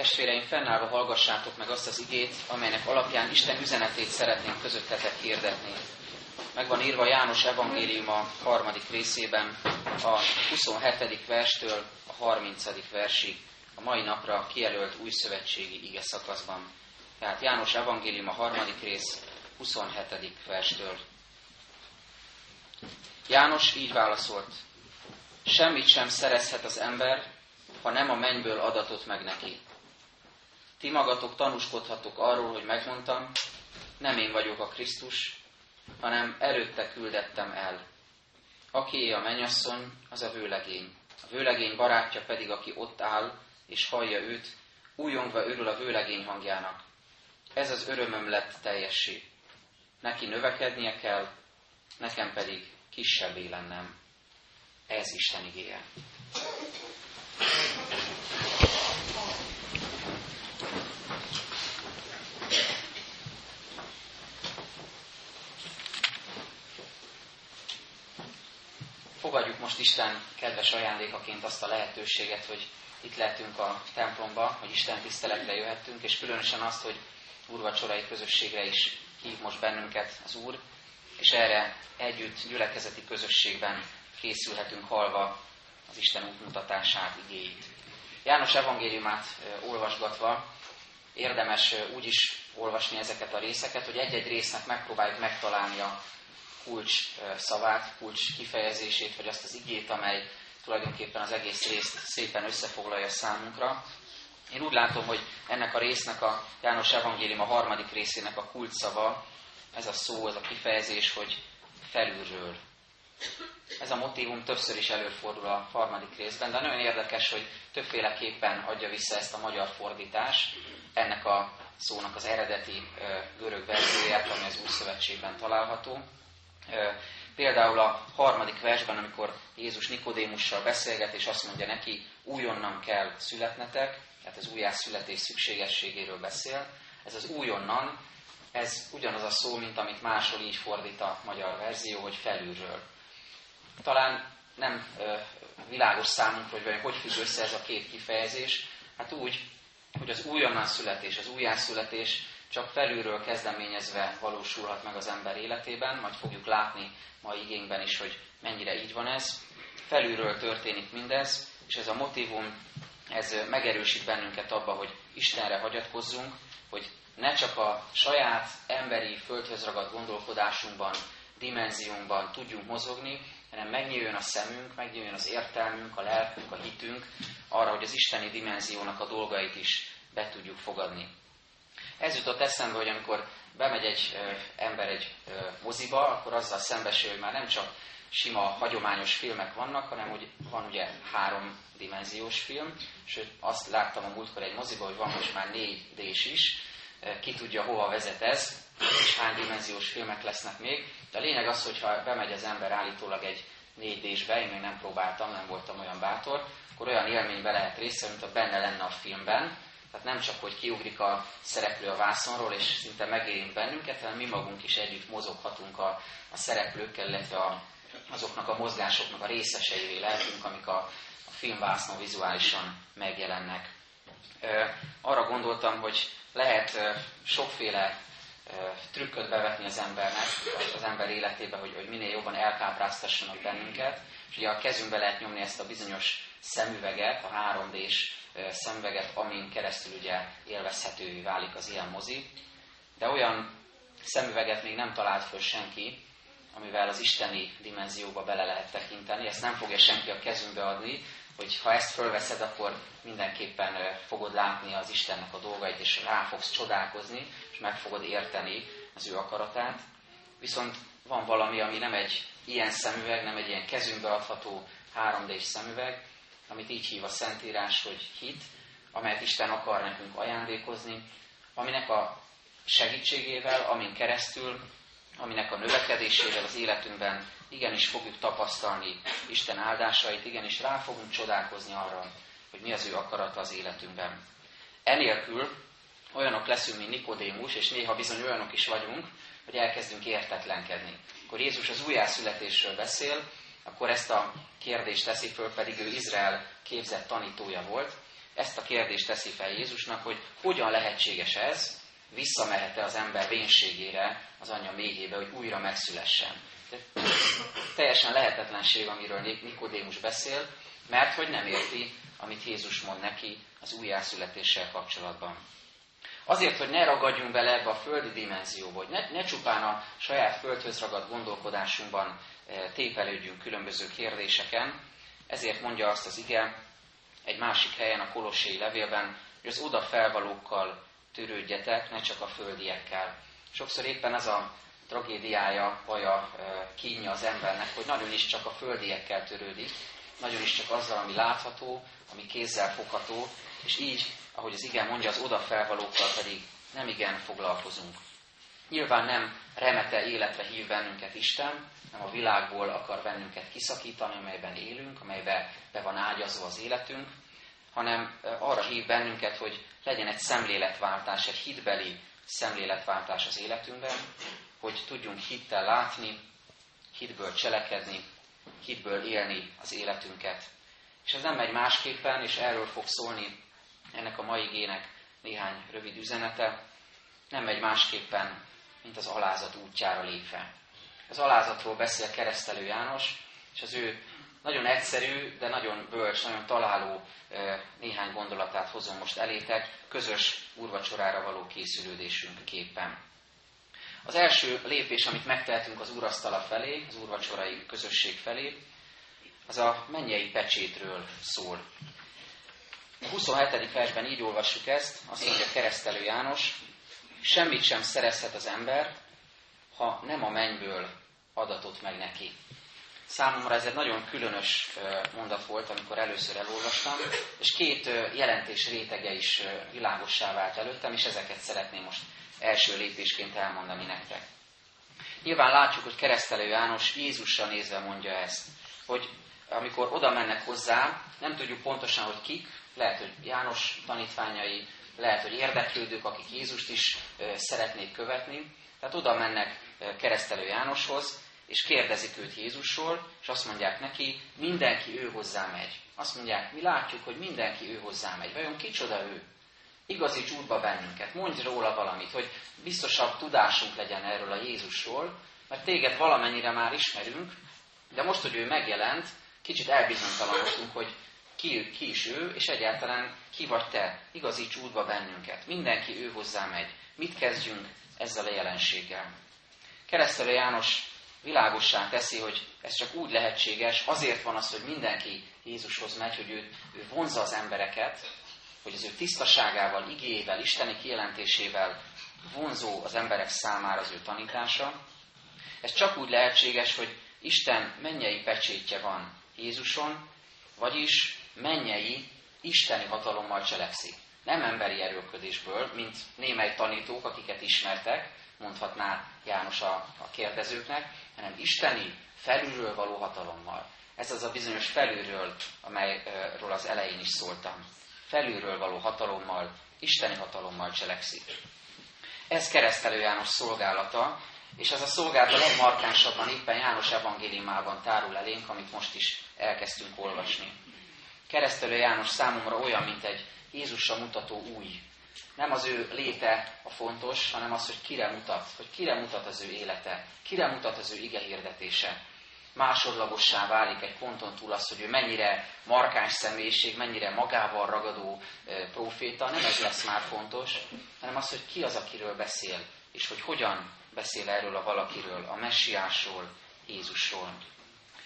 Testvéreim, fennállva hallgassátok meg azt az igét, amelynek alapján Isten üzenetét szeretnénk közöttetek hirdetni. Meg van írva János evangélium a harmadik részében, a 27. verstől a 30. versig, a mai napra kijelölt új szövetségi ige szakaszban. Tehát János evangélium a harmadik rész, 27. verstől. János így válaszolt, semmit sem szerezhet az ember, ha nem a mennyből adatot meg neki. Ti magatok tanúskodhatok arról, hogy megmondtam, nem én vagyok a Krisztus, hanem előtte küldettem el. Aki a mennyasszony, az a vőlegény. A vőlegény barátja pedig, aki ott áll, és hallja őt, újongva örül a vőlegény hangjának. Ez az örömöm lett teljessé. Neki növekednie kell, nekem pedig kisebbé lennem. Ez Isten igéje. Fogadjuk most Isten kedves ajándékaként azt a lehetőséget, hogy itt lehetünk a templomba, hogy Isten tiszteletre jöhettünk, és különösen azt, hogy úrvacsorai közösségre is hív most bennünket az Úr, és erre együtt gyülekezeti közösségben készülhetünk halva az Isten útmutatását, igéit. János evangéliumát olvasgatva érdemes úgy is olvasni ezeket a részeket, hogy egy-egy résznek megpróbáljuk megtalálni a kulcs szavát, kulcs kifejezését, vagy azt az igét, amely tulajdonképpen az egész részt szépen összefoglalja számunkra. Én úgy látom, hogy ennek a résznek a János Evangélium a harmadik részének a kulcs szava, ez a szó, ez a kifejezés, hogy felülről. Ez a motivum többször is előfordul a harmadik részben, de nagyon érdekes, hogy többféleképpen adja vissza ezt a magyar fordítás, ennek a szónak az eredeti görög verzióját, ami az Új Szövetségben található. Például a harmadik versben, amikor Jézus Nikodémussal beszélget, és azt mondja neki, újonnan kell születnetek, tehát az újjászületés szükségességéről beszél. Ez az újonnan, ez ugyanaz a szó, mint amit máshol így fordít a magyar verzió, hogy felülről. Talán nem világos számunkra, hogy hogy függ össze ez a két kifejezés. Hát úgy, hogy az újonnan születés, az újjászületés csak felülről kezdeményezve valósulhat meg az ember életében, majd fogjuk látni ma igényben is, hogy mennyire így van ez. Felülről történik mindez, és ez a motivum, ez megerősít bennünket abba, hogy Istenre hagyatkozzunk, hogy ne csak a saját emberi földhöz ragadt gondolkodásunkban, dimenziónkban tudjunk mozogni, hanem megnyíljon a szemünk, megnyíljon az értelmünk, a lelkünk, a hitünk arra, hogy az isteni dimenziónak a dolgait is be tudjuk fogadni. Ez jutott eszembe, hogy amikor bemegy egy ember egy moziba, akkor azzal szembesül, hogy már nem csak sima, hagyományos filmek vannak, hanem hogy van ugye három dimenziós film, és azt láttam a múltkor egy moziba, hogy van most már négy d is, ki tudja, hova vezet ez, és hány dimenziós filmek lesznek még. De a lényeg az, hogy ha bemegy az ember állítólag egy 4D-sbe, én még nem próbáltam, nem voltam olyan bátor, akkor olyan élménybe lehet része, mint a benne lenne a filmben, tehát nem csak, hogy kiugrik a szereplő a vászonról, és szinte megérint bennünket, hanem mi magunk is együtt mozoghatunk a, a szereplőkkel, illetve a, azoknak a mozgásoknak a részeseivé lehetünk, amik a, a filmvásznon vizuálisan megjelennek. Arra gondoltam, hogy lehet sokféle trükköt bevetni az embernek, az ember életébe, hogy, hogy minél jobban elkápráztassanak bennünket. És ugye a kezünkbe lehet nyomni ezt a bizonyos szemüveget, a 3D-s szemüveget, amin keresztül ugye élvezhetővé válik az ilyen mozi. De olyan szemüveget még nem talált föl senki, amivel az isteni dimenzióba bele lehet tekinteni. Ezt nem fogja senki a kezünkbe adni, hogy ha ezt fölveszed, akkor mindenképpen fogod látni az Istennek a dolgait, és rá fogsz csodálkozni, és meg fogod érteni az ő akaratát. Viszont van valami, ami nem egy ilyen szemüveg, nem egy ilyen kezünkbe adható 3D-s szemüveg, amit így hív a Szentírás, hogy hit, amelyet Isten akar nekünk ajándékozni, aminek a segítségével, amin keresztül, aminek a növekedésével az életünkben igenis fogjuk tapasztalni Isten áldásait, igenis rá fogunk csodálkozni arra, hogy mi az ő akarata az életünkben. Enélkül olyanok leszünk, mint Nikodémus, és néha bizony olyanok is vagyunk, hogy elkezdünk értetlenkedni. Akkor Jézus az újjászületésről beszél, akkor ezt a kérdést teszi föl, pedig ő Izrael képzett tanítója volt. ezt a kérdést teszi fel Jézusnak, hogy hogyan lehetséges ez, visszamehet-e az ember vénségére, az anyja mélyébe, hogy újra megszülessen. De teljesen lehetetlenség, amiről Nikodémus beszél, mert hogy nem érti, amit Jézus mond neki az újjászületéssel kapcsolatban. Azért, hogy ne ragadjunk bele ebbe a földi dimenzióba, hogy ne, ne csupán a saját földhöz ragadt gondolkodásunkban tépelődjünk különböző kérdéseken, ezért mondja azt az ige egy másik helyen a Kolossé levélben, hogy az oda felvalókkal törődjetek, ne csak a földiekkel. Sokszor éppen ez a tragédiája, vagy a kínja az embernek, hogy nagyon is csak a földiekkel törődik, nagyon is csak azzal, ami látható, ami kézzel fogható, és így, ahogy az igen mondja, az odafelvalókkal pedig nem igen foglalkozunk. Nyilván nem remete életre hív bennünket Isten, nem a világból akar bennünket kiszakítani, amelyben élünk, amelybe be van ágyazva az életünk, hanem arra hív bennünket, hogy legyen egy szemléletváltás, egy hitbeli szemléletváltás az életünkben, hogy tudjunk hittel látni, hitből cselekedni, hitből élni az életünket. És ez nem megy másképpen, és erről fog szólni ennek a mai igének néhány rövid üzenete, nem megy másképpen, mint az alázat útjára lépve. Az alázatról beszél keresztelő János, és az ő nagyon egyszerű, de nagyon bölcs, nagyon találó néhány gondolatát hozom most elétek, közös urvacsorára való készülődésünk képpen. Az első lépés, amit megtehetünk az úrasztala felé, az úrvacsorai közösség felé, az a mennyei pecsétről szól. A 27. versben így olvassuk ezt, azt mondja keresztelő János, semmit sem szerezhet az ember, ha nem a mennyből adatot meg neki. Számomra ez egy nagyon különös mondat volt, amikor először elolvastam, és két jelentés rétege is világossá vált előttem, és ezeket szeretném most első lépésként elmondani nektek. Nyilván látjuk, hogy keresztelő János Jézussal nézve mondja ezt, hogy amikor oda mennek hozzá, nem tudjuk pontosan, hogy kik, lehet, hogy János tanítványai, lehet, hogy érdeklődők, akik Jézust is szeretnék követni. Tehát oda mennek keresztelő Jánoshoz, és kérdezik őt Jézusról, és azt mondják neki, mindenki ő hozzá megy. Azt mondják, mi látjuk, hogy mindenki ő hozzá megy. Vajon kicsoda ő? Igazíts útba bennünket, mondj róla valamit, hogy biztosabb tudásunk legyen erről a Jézusról, mert téged valamennyire már ismerünk, de most, hogy ő megjelent, kicsit elbizonytalanodtunk, hogy ki, ki is ő, és egyáltalán ki vagy te. Igazíts útba bennünket. Mindenki ő hozzá megy. Mit kezdjünk ezzel a jelenséggel? Keresztelő János világossá teszi, hogy ez csak úgy lehetséges, azért van az, hogy mindenki Jézushoz megy, hogy ő, ő vonzza az embereket, hogy az ő tisztaságával, igével, isteni kijelentésével vonzó az emberek számára az ő tanítása. Ez csak úgy lehetséges, hogy Isten mennyei pecsétje van Jézuson, vagyis mennyei, isteni hatalommal cselekszik. Nem emberi erőködésből, mint némely tanítók, akiket ismertek, mondhatná János a, a kérdezőknek, hanem isteni, felülről való hatalommal. Ez az a bizonyos felülről, amelyről az elején is szóltam. Felülről való hatalommal, isteni hatalommal cselekszik. Ez keresztelő János szolgálata, és ez a szolgálat legmarkánsabban éppen János evangéliumában tárul elénk, amit most is elkezdtünk olvasni. Keresztelő János számomra olyan, mint egy Jézusra mutató új. Nem az ő léte a fontos, hanem az, hogy kire mutat, hogy kire mutat az ő élete, kire mutat az ő ige hirdetése. Másodlagossá válik egy ponton túl az, hogy ő mennyire markáns személyiség, mennyire magával ragadó proféta, nem ez lesz már fontos, hanem az, hogy ki az, akiről beszél, és hogy hogyan beszél erről a valakiről, a messiásról, Jézusról.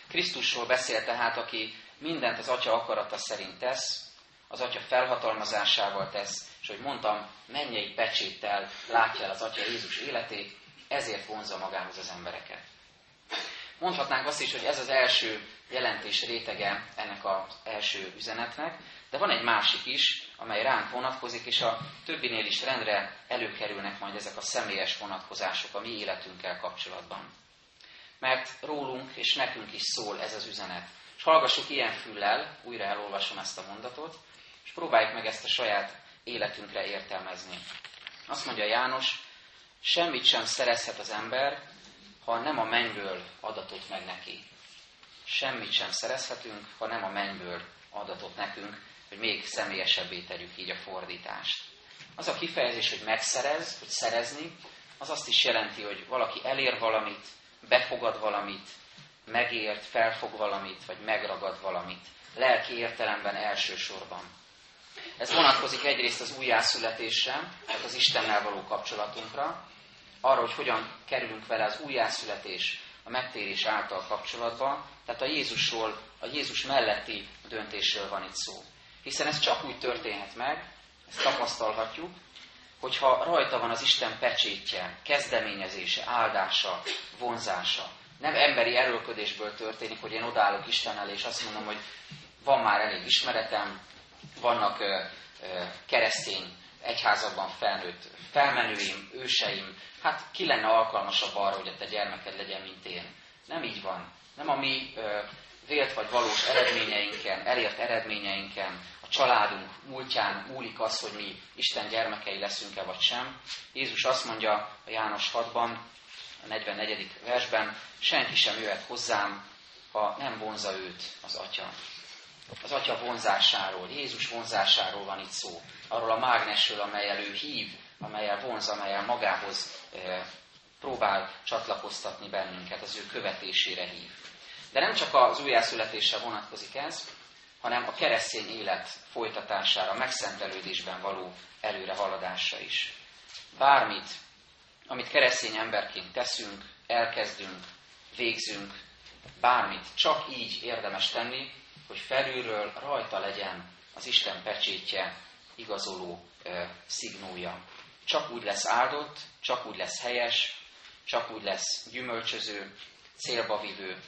Krisztusról beszél tehát, aki mindent az Atya akarata szerint tesz, az Atya felhatalmazásával tesz, és hogy mondtam, mennyei pecséttel látja el az Atya Jézus életét, ezért vonza magához az embereket. Mondhatnánk azt is, hogy ez az első jelentés rétege ennek az első üzenetnek, de van egy másik is, amely ránk vonatkozik, és a többinél is rendre előkerülnek majd ezek a személyes vonatkozások a mi életünkkel kapcsolatban. Mert rólunk és nekünk is szól ez az üzenet. Hallgassuk ilyen füllel, újra elolvasom ezt a mondatot, és próbáljuk meg ezt a saját életünkre értelmezni. Azt mondja János, semmit sem szerezhet az ember, ha nem a mennyből adatot meg neki. Semmit sem szerezhetünk, ha nem a mennyből adatot nekünk, hogy még személyesebbé tegyük így a fordítást. Az a kifejezés, hogy megszerez, hogy szerezni, az azt is jelenti, hogy valaki elér valamit, befogad valamit, megért, felfog valamit, vagy megragad valamit. Lelki értelemben elsősorban. Ez vonatkozik egyrészt az újjászületésre, tehát az Istennel való kapcsolatunkra, arra, hogy hogyan kerülünk vele az újjászületés, a megtérés által kapcsolatba, tehát a Jézusról, a Jézus melletti döntésről van itt szó. Hiszen ez csak úgy történhet meg, ezt tapasztalhatjuk, hogyha rajta van az Isten pecsétje, kezdeményezése, áldása, vonzása. Nem emberi erőlködésből történik, hogy én odállok Isten elé, és azt mondom, hogy van már elég ismeretem, vannak ö, ö, keresztény egyházakban felnőtt felmenőim, őseim, hát ki lenne alkalmasabb arra, hogy a te gyermeked legyen, mint én. Nem így van. Nem a mi ö, vélt vagy valós eredményeinken, elért eredményeinken, a családunk múltján múlik az, hogy mi Isten gyermekei leszünk-e vagy sem. Jézus azt mondja a János 6-ban, a 44. versben, senki sem jöhet hozzám, ha nem vonza őt az Atya. Az Atya vonzásáról, Jézus vonzásáról van itt szó. Arról a mágnesről, amelyel ő hív, amelyel vonz, amelyel magához e, próbál csatlakoztatni bennünket, az ő követésére hív. De nem csak az újjászületésre vonatkozik ez, hanem a keresztény élet folytatására, megszentelődésben való előrehaladásra is. Bármit, amit keresztény emberként teszünk, elkezdünk, végzünk, bármit csak így érdemes tenni, hogy felülről rajta legyen az Isten pecsétje, igazoló e, szignója. Csak úgy lesz áldott, csak úgy lesz helyes, csak úgy lesz gyümölcsöző, célba vívő,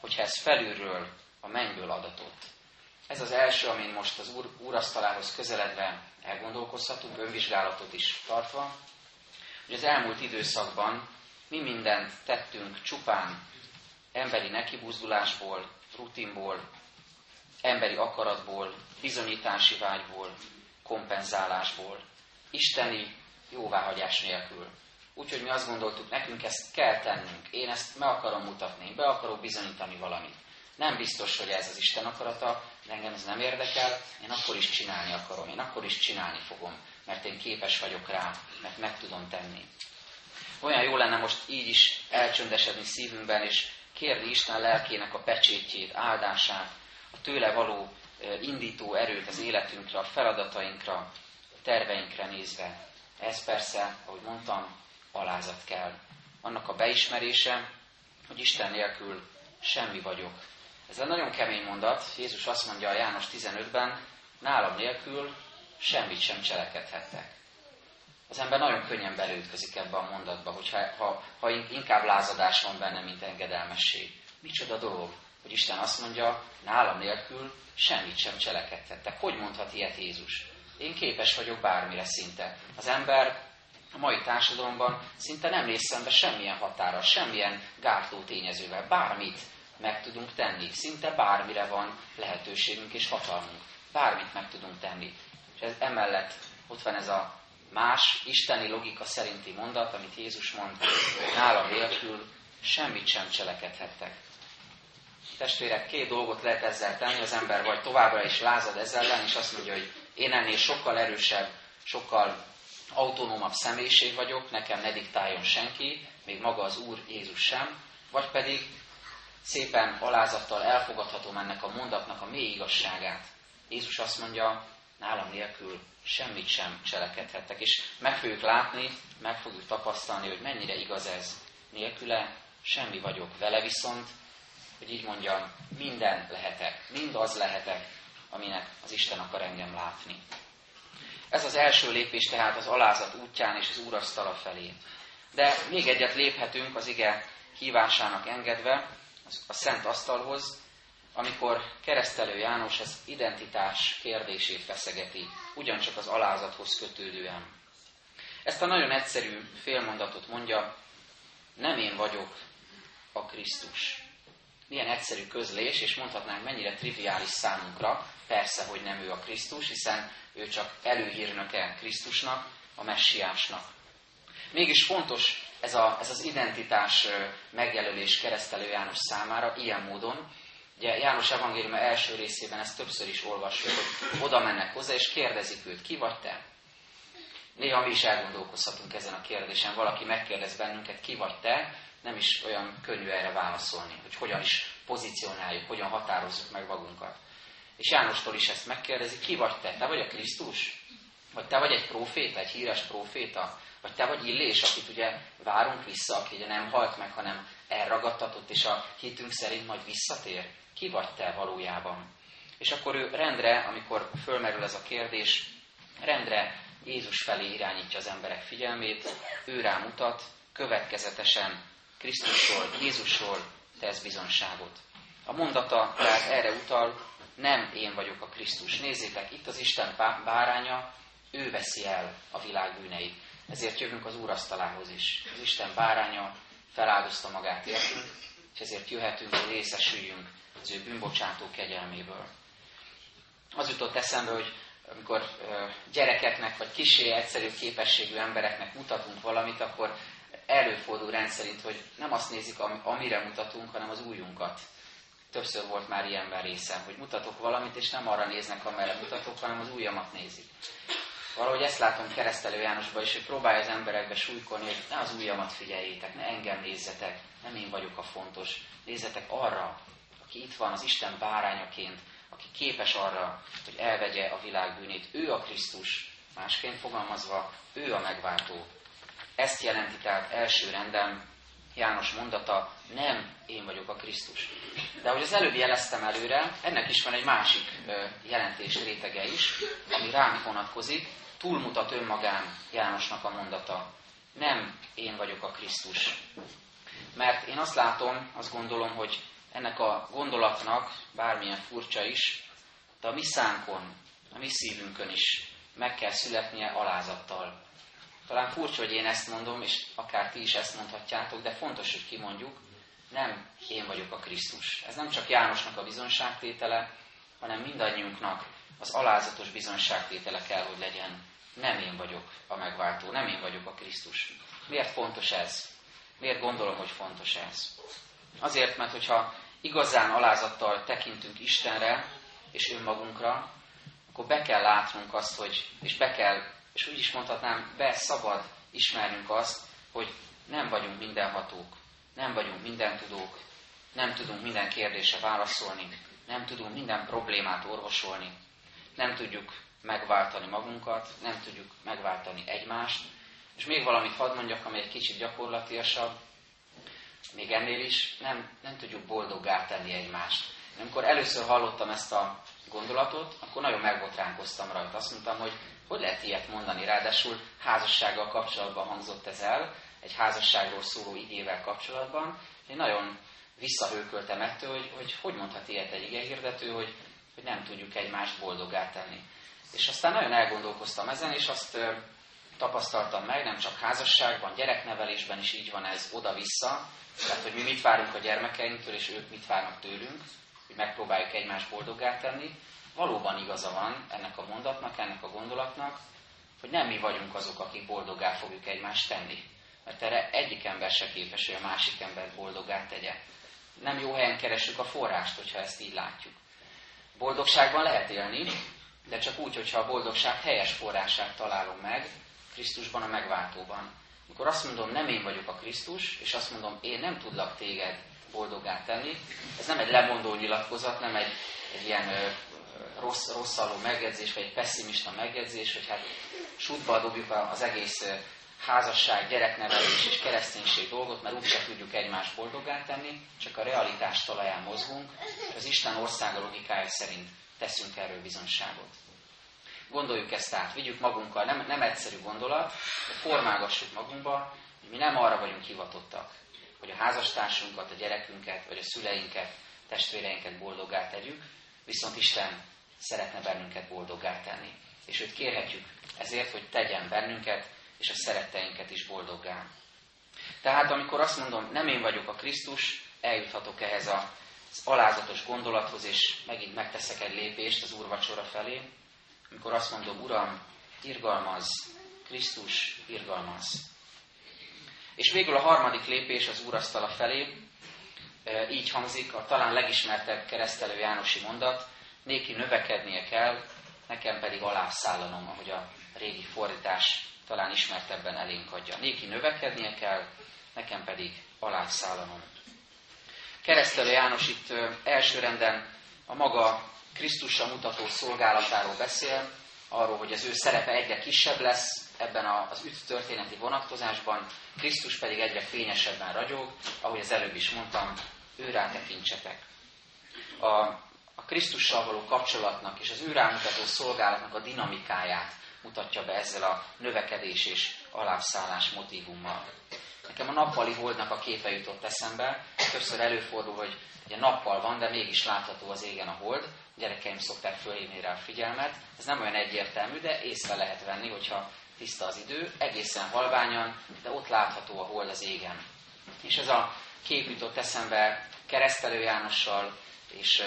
hogyha ez felülről, a mennyből adatott. Ez az első, amin most az úr, úrasztalához közeledve elgondolkozhatunk, önvizsgálatot is tartva, hogy az elmúlt időszakban mi mindent tettünk csupán emberi nekibuzdulásból, rutinból, emberi akaratból, bizonyítási vágyból, kompenzálásból, isteni jóváhagyás nélkül. Úgyhogy mi azt gondoltuk, nekünk ezt kell tennünk, én ezt meg akarom mutatni, be akarok bizonyítani valamit. Nem biztos, hogy ez az Isten akarata, de engem ez nem érdekel, én akkor is csinálni akarom, én akkor is csinálni fogom, mert én képes vagyok rá, mert meg tudom tenni. Olyan jó lenne most így is elcsöndesedni szívünkben, és kérni Isten lelkének a pecsétjét, áldását, a tőle való indító erőt az életünkre, a feladatainkra, a terveinkre nézve. Ez persze, ahogy mondtam, alázat kell. Annak a beismerése, hogy Isten nélkül semmi vagyok. Ez egy nagyon kemény mondat. Jézus azt mondja a János 15-ben, nálam nélkül semmit sem cselekedhettek. Az ember nagyon könnyen belőtközik ebbe a mondatba, hogyha ha, ha inkább lázadás van benne, mint engedelmesség. Micsoda dolog, hogy Isten azt mondja, nálam nélkül semmit sem cselekedhettek. Hogy mondhat ilyet Jézus? Én képes vagyok bármire szinte. Az ember a mai társadalomban szinte nem néz szembe semmilyen határa, semmilyen gátló tényezővel. Bármit meg tudunk tenni. Szinte bármire van lehetőségünk és hatalmunk. Bármit meg tudunk tenni. És ez emellett ott van ez a más, isteni logika szerinti mondat, amit Jézus mond, nála nélkül semmit sem cselekedhettek. Testvérek, két dolgot lehet ezzel tenni, az ember vagy továbbra is lázad ezzel ellen, és azt mondja, hogy én ennél sokkal erősebb, sokkal autonómabb személyiség vagyok, nekem ne diktáljon senki, még maga az Úr Jézus sem, vagy pedig szépen alázattal elfogadhatom ennek a mondatnak a mély igazságát. Jézus azt mondja, nálam nélkül semmit sem cselekedhettek. És meg fogjuk látni, meg fogjuk tapasztalni, hogy mennyire igaz ez. Nélküle semmi vagyok, vele viszont, hogy így mondjam, minden lehetek, mind az lehetek, aminek az Isten akar engem látni. Ez az első lépés tehát az alázat útján és az úrasztala felé. De még egyet léphetünk az ige hívásának engedve a szent asztalhoz, amikor keresztelő János az identitás kérdését feszegeti, ugyancsak az alázathoz kötődően. Ezt a nagyon egyszerű félmondatot mondja, nem én vagyok a Krisztus. Milyen egyszerű közlés, és mondhatnánk mennyire triviális számunkra, persze, hogy nem ő a Krisztus, hiszen ő csak előhírnöke Krisztusnak, a messiásnak. Mégis fontos ez, a, ez az identitás megjelölés keresztelő János számára ilyen módon, Ugye János Evangélium első részében ezt többször is olvassuk, hogy oda mennek hozzá, és kérdezik őt, ki vagy te? Néha mi is elgondolkozhatunk ezen a kérdésen. Valaki megkérdez bennünket, ki vagy te, nem is olyan könnyű erre válaszolni, hogy hogyan is pozícionáljuk, hogyan határozzuk meg magunkat. És Jánostól is ezt megkérdezi, ki vagy te? Te vagy a Krisztus? Vagy te vagy egy proféta, egy híres proféta? Vagy te vagy Illés, akit ugye várunk vissza, aki ugye nem halt meg, hanem elragadtatott, és a hitünk szerint majd visszatér? Ki vagy te valójában? És akkor ő rendre, amikor fölmerül ez a kérdés, rendre Jézus felé irányítja az emberek figyelmét, ő rámutat, következetesen Krisztusról, Jézusról tesz bizonságot. A mondata tehát erre utal, nem én vagyok a Krisztus. Nézzétek, itt az Isten báránya, ő veszi el a világ bűneit. Ezért jövünk az úrasztalához is. Az Isten báránya feláldozta magát értünk, és ezért jöhetünk, hogy részesüljünk az ő bűnbocsátó kegyelméből. Az jutott eszembe, hogy amikor gyerekeknek, vagy kisé egyszerű képességű embereknek mutatunk valamit, akkor előfordul rendszerint, hogy nem azt nézik, amire mutatunk, hanem az újunkat. Többször volt már ilyenben részem, hogy mutatok valamit, és nem arra néznek, amerre mutatok, hanem az ujjamat nézik. Valahogy ezt látom keresztelő Jánosban is, hogy próbálja az emberekbe súlykolni, hogy ne az ujjamat figyeljétek, ne engem nézzetek, nem én vagyok a fontos. Nézzetek arra, aki itt van az Isten bárányaként, aki képes arra, hogy elvegye a világ bűnét. Ő a Krisztus, másként fogalmazva, ő a megváltó. Ezt jelenti tehát első rendem János mondata, nem én vagyok a Krisztus. De ahogy az előbb jeleztem előre, ennek is van egy másik jelentés rétege is, ami rám vonatkozik, túlmutat önmagán Jánosnak a mondata. Nem én vagyok a Krisztus. Mert én azt látom, azt gondolom, hogy ennek a gondolatnak, bármilyen furcsa is, de a mi szánkon, a mi szívünkön is meg kell születnie alázattal. Talán furcsa, hogy én ezt mondom, és akár ti is ezt mondhatjátok, de fontos, hogy kimondjuk, nem én vagyok a Krisztus. Ez nem csak Jánosnak a bizonságtétele, hanem mindannyiunknak az alázatos bizonságtétele kell, hogy legyen. Nem én vagyok a megváltó, nem én vagyok a Krisztus. Miért fontos ez? Miért gondolom, hogy fontos ez? Azért, mert hogyha igazán alázattal tekintünk Istenre és önmagunkra, akkor be kell látnunk azt, hogy, és be kell, és úgy is mondhatnám, be szabad ismernünk azt, hogy nem vagyunk mindenhatók, nem vagyunk mindentudók, nem tudunk minden kérdésre válaszolni, nem tudunk minden problémát orvosolni, nem tudjuk megváltani magunkat, nem tudjuk megváltani egymást, és még valamit hadd mondjak, ami egy kicsit gyakorlatiasabb, még ennél is nem, nem tudjuk boldoggá tenni egymást. Amikor először hallottam ezt a gondolatot, akkor nagyon megbotránkoztam rajta. Azt mondtam, hogy hogy lehet ilyet mondani, ráadásul házassággal kapcsolatban hangzott ez el, egy házasságról szóló igével kapcsolatban. Én nagyon visszahőköltem ettől, hogy hogy, hogy mondhat ilyet egy igehirdető, hogy, hogy nem tudjuk egymást boldogá tenni. És aztán nagyon elgondolkoztam ezen, és azt tapasztaltam meg, nem csak házasságban, gyereknevelésben is így van ez oda-vissza, tehát, hogy mi mit várunk a gyermekeinktől, és ők mit várnak tőlünk, hogy megpróbáljuk egymást boldoggá tenni. Valóban igaza van ennek a mondatnak, ennek a gondolatnak, hogy nem mi vagyunk azok, akik boldoggá fogjuk egymást tenni. Mert erre egyik ember se képes, hogy a másik ember boldoggá tegye. Nem jó helyen keresünk a forrást, hogyha ezt így látjuk. Boldogságban lehet élni, de csak úgy, hogyha a boldogság helyes forrását találom meg, Krisztusban, a megváltóban. Amikor azt mondom, nem én vagyok a Krisztus, és azt mondom, én nem tudlak téged boldoggá tenni, ez nem egy lemondó nyilatkozat, nem egy, egy ilyen ö, rossz, rosszaló megjegyzés, vagy egy pessimista megjegyzés, hogy hát sútba dobjuk az egész házasság, gyereknevelés és kereszténység dolgot, mert úgyse tudjuk egymást boldoggá tenni, csak a realitás talaján mozgunk, és az Isten országa logikája szerint teszünk erről bizonságot. Gondoljuk ezt át, vigyük magunkkal, nem, nem egyszerű gondolat, de formálgassuk magunkba, hogy mi nem arra vagyunk hivatottak, hogy a házastársunkat, a gyerekünket, vagy a szüleinket, testvéreinket boldoggá tegyük, viszont Isten szeretne bennünket boldoggá tenni. És őt kérhetjük ezért, hogy tegyen bennünket és a szeretteinket is boldoggá. Tehát amikor azt mondom, nem én vagyok a Krisztus, eljuthatok ehhez az alázatos gondolathoz, és megint megteszek egy lépést az úrvacsora felé, amikor azt mondom, Uram, irgalmaz, Krisztus, irgalmaz. És végül a harmadik lépés az úrasztala felé, így hangzik a talán legismertebb keresztelő Jánosi mondat, néki növekednie kell, nekem pedig alászállanom, ahogy a régi fordítás talán ismertebben elénk adja. Néki növekednie kell, nekem pedig alászállanom. Keresztelő János itt elsőrenden a maga Krisztusra mutató szolgálatáról beszél, arról, hogy az ő szerepe egyre kisebb lesz ebben az üt történeti vonatkozásban, Krisztus pedig egyre fényesebben ragyog, ahogy az előbb is mondtam, ő rá tekintsetek. A, a Krisztussal való kapcsolatnak és az ő rámutató szolgálatnak a dinamikáját mutatja be ezzel a növekedés és alábszállás motivummal. Nekem a nappali holdnak a képe jutott eszembe. Többször előfordul, hogy ugye nappal van, de mégis látható az égen a hold. Gyerekeim szokták fölhívni rá a figyelmet. Ez nem olyan egyértelmű, de észre lehet venni, hogyha tiszta az idő, egészen halványan, de ott látható a hold az égen. És ez a kép jutott eszembe keresztelő Jánossal és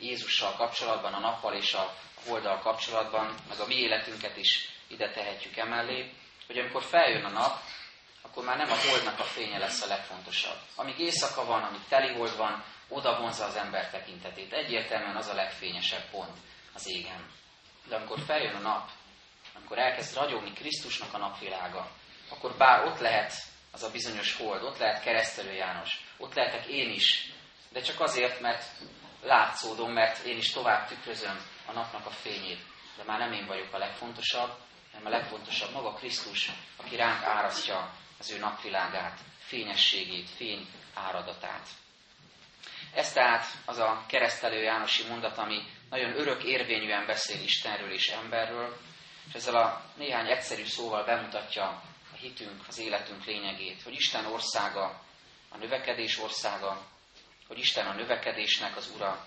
Jézussal kapcsolatban, a nappal és a holdal kapcsolatban, meg a mi életünket is ide tehetjük emellé, hogy amikor feljön a nap, akkor már nem a holdnak a fénye lesz a legfontosabb. Amíg éjszaka van, amíg teli hold van, oda vonza az ember tekintetét. Egyértelműen az a legfényesebb pont az égen. De amikor feljön a nap, amikor elkezd ragyogni Krisztusnak a napvilága, akkor bár ott lehet az a bizonyos hold, ott lehet keresztelő János, ott lehetek én is, de csak azért, mert látszódom, mert én is tovább tükrözöm a napnak a fényét. De már nem én vagyok a legfontosabb, hanem a legfontosabb maga Krisztus, aki ránk árasztja az ő napvilágát, fényességét, fény áradatát. Ez tehát az a keresztelő Jánosi mondat, ami nagyon örök érvényűen beszél Istenről és emberről, és ezzel a néhány egyszerű szóval bemutatja a hitünk, az életünk lényegét, hogy Isten országa, a növekedés országa, hogy Isten a növekedésnek az ura,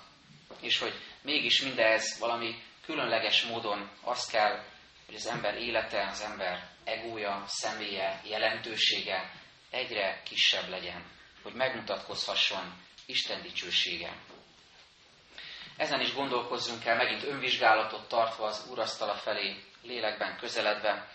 és hogy mégis mindez valami különleges módon azt kell, hogy az ember élete, az ember egója, személye, jelentősége egyre kisebb legyen, hogy megmutatkozhasson Isten dicsősége. Ezen is gondolkozzunk el, megint önvizsgálatot tartva az úrasztala felé, lélekben közeledve,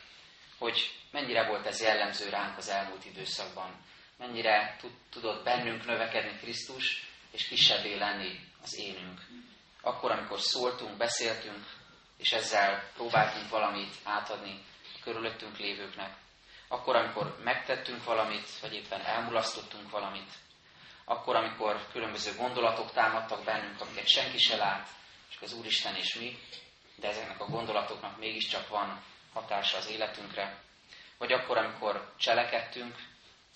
hogy mennyire volt ez jellemző ránk az elmúlt időszakban. Mennyire tudott bennünk növekedni Krisztus, és kisebbé lenni az énünk. Akkor, amikor szóltunk, beszéltünk, és ezzel próbáltunk valamit átadni a körülöttünk lévőknek. Akkor, amikor megtettünk valamit, vagy éppen elmulasztottunk valamit. Akkor, amikor különböző gondolatok támadtak bennünk, amiket senki se lát, csak az Úristen és mi, de ezeknek a gondolatoknak mégiscsak van hatása az életünkre. Vagy akkor, amikor cselekedtünk,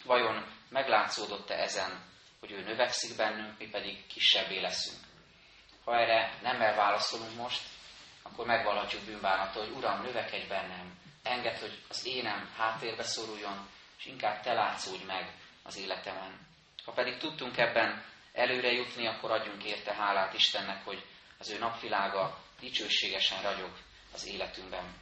vajon meglátszódott-e ezen, hogy ő növekszik bennünk, mi pedig kisebbé leszünk. Ha erre nem elválaszolunk most, akkor megvalhatjuk bűnbánattól, hogy Uram, növekedj bennem, enged, hogy az énem háttérbe szoruljon, és inkább te látszódj meg az életemen. Ha pedig tudtunk ebben előre jutni, akkor adjunk érte hálát Istennek, hogy az ő napvilága dicsőségesen ragyog az életünkben.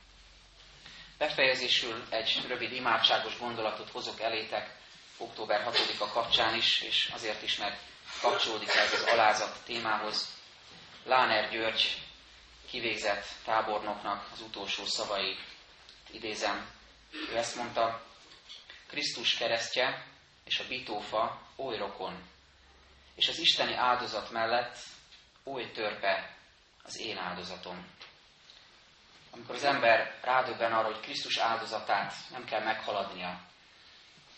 Befejezésül egy rövid imádságos gondolatot hozok elétek október 6-a kapcsán is, és azért is, mert kapcsolódik ez az alázat témához. Láner György kivégzett tábornoknak az utolsó szavai idézem. Ő ezt mondta, Krisztus keresztje és a bitófa oly rokon, és az isteni áldozat mellett oly törpe az én áldozatom. Amikor az ember rádöbben arra, hogy Krisztus áldozatát nem kell meghaladnia,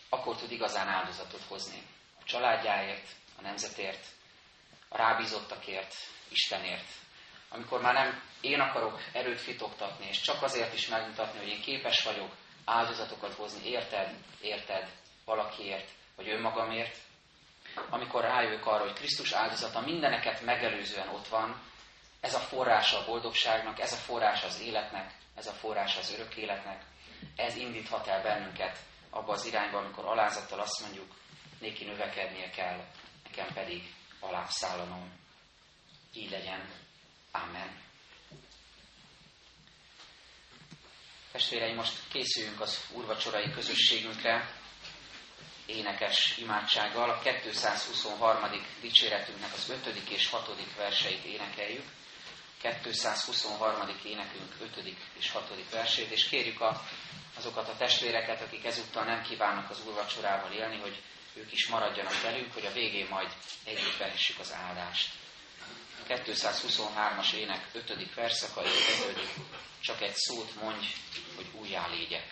akkor tud igazán áldozatot hozni. A családjáért, a nemzetért, a rábízottakért, Istenért. Amikor már nem én akarok erőt fitoktatni, és csak azért is megmutatni, hogy én képes vagyok áldozatokat hozni, érted, érted, valakiért, vagy önmagamért, amikor rájövök arra, hogy Krisztus áldozata mindeneket megelőzően ott van, ez a forrása a boldogságnak, ez a forrás az életnek, ez a forrás az örök életnek, ez indíthat el bennünket abba az irányba, amikor alázattal azt mondjuk, néki növekednie kell, nekem pedig alászállanom. Így legyen. Amen. Testvéreim, most készüljünk az úrvacsorai közösségünkre énekes imádsággal. A 223. dicséretünknek az 5. és 6. verseit énekeljük. 223. énekünk 5. és 6. versét, és kérjük a, azokat a testvéreket, akik ezúttal nem kívánnak az úrvacsorával élni, hogy ők is maradjanak velünk, hogy a végén majd együtt vehessük az áldást. 223-as ének 5. verszaka így kezdődik, csak egy szót mondj, hogy újjá légyek.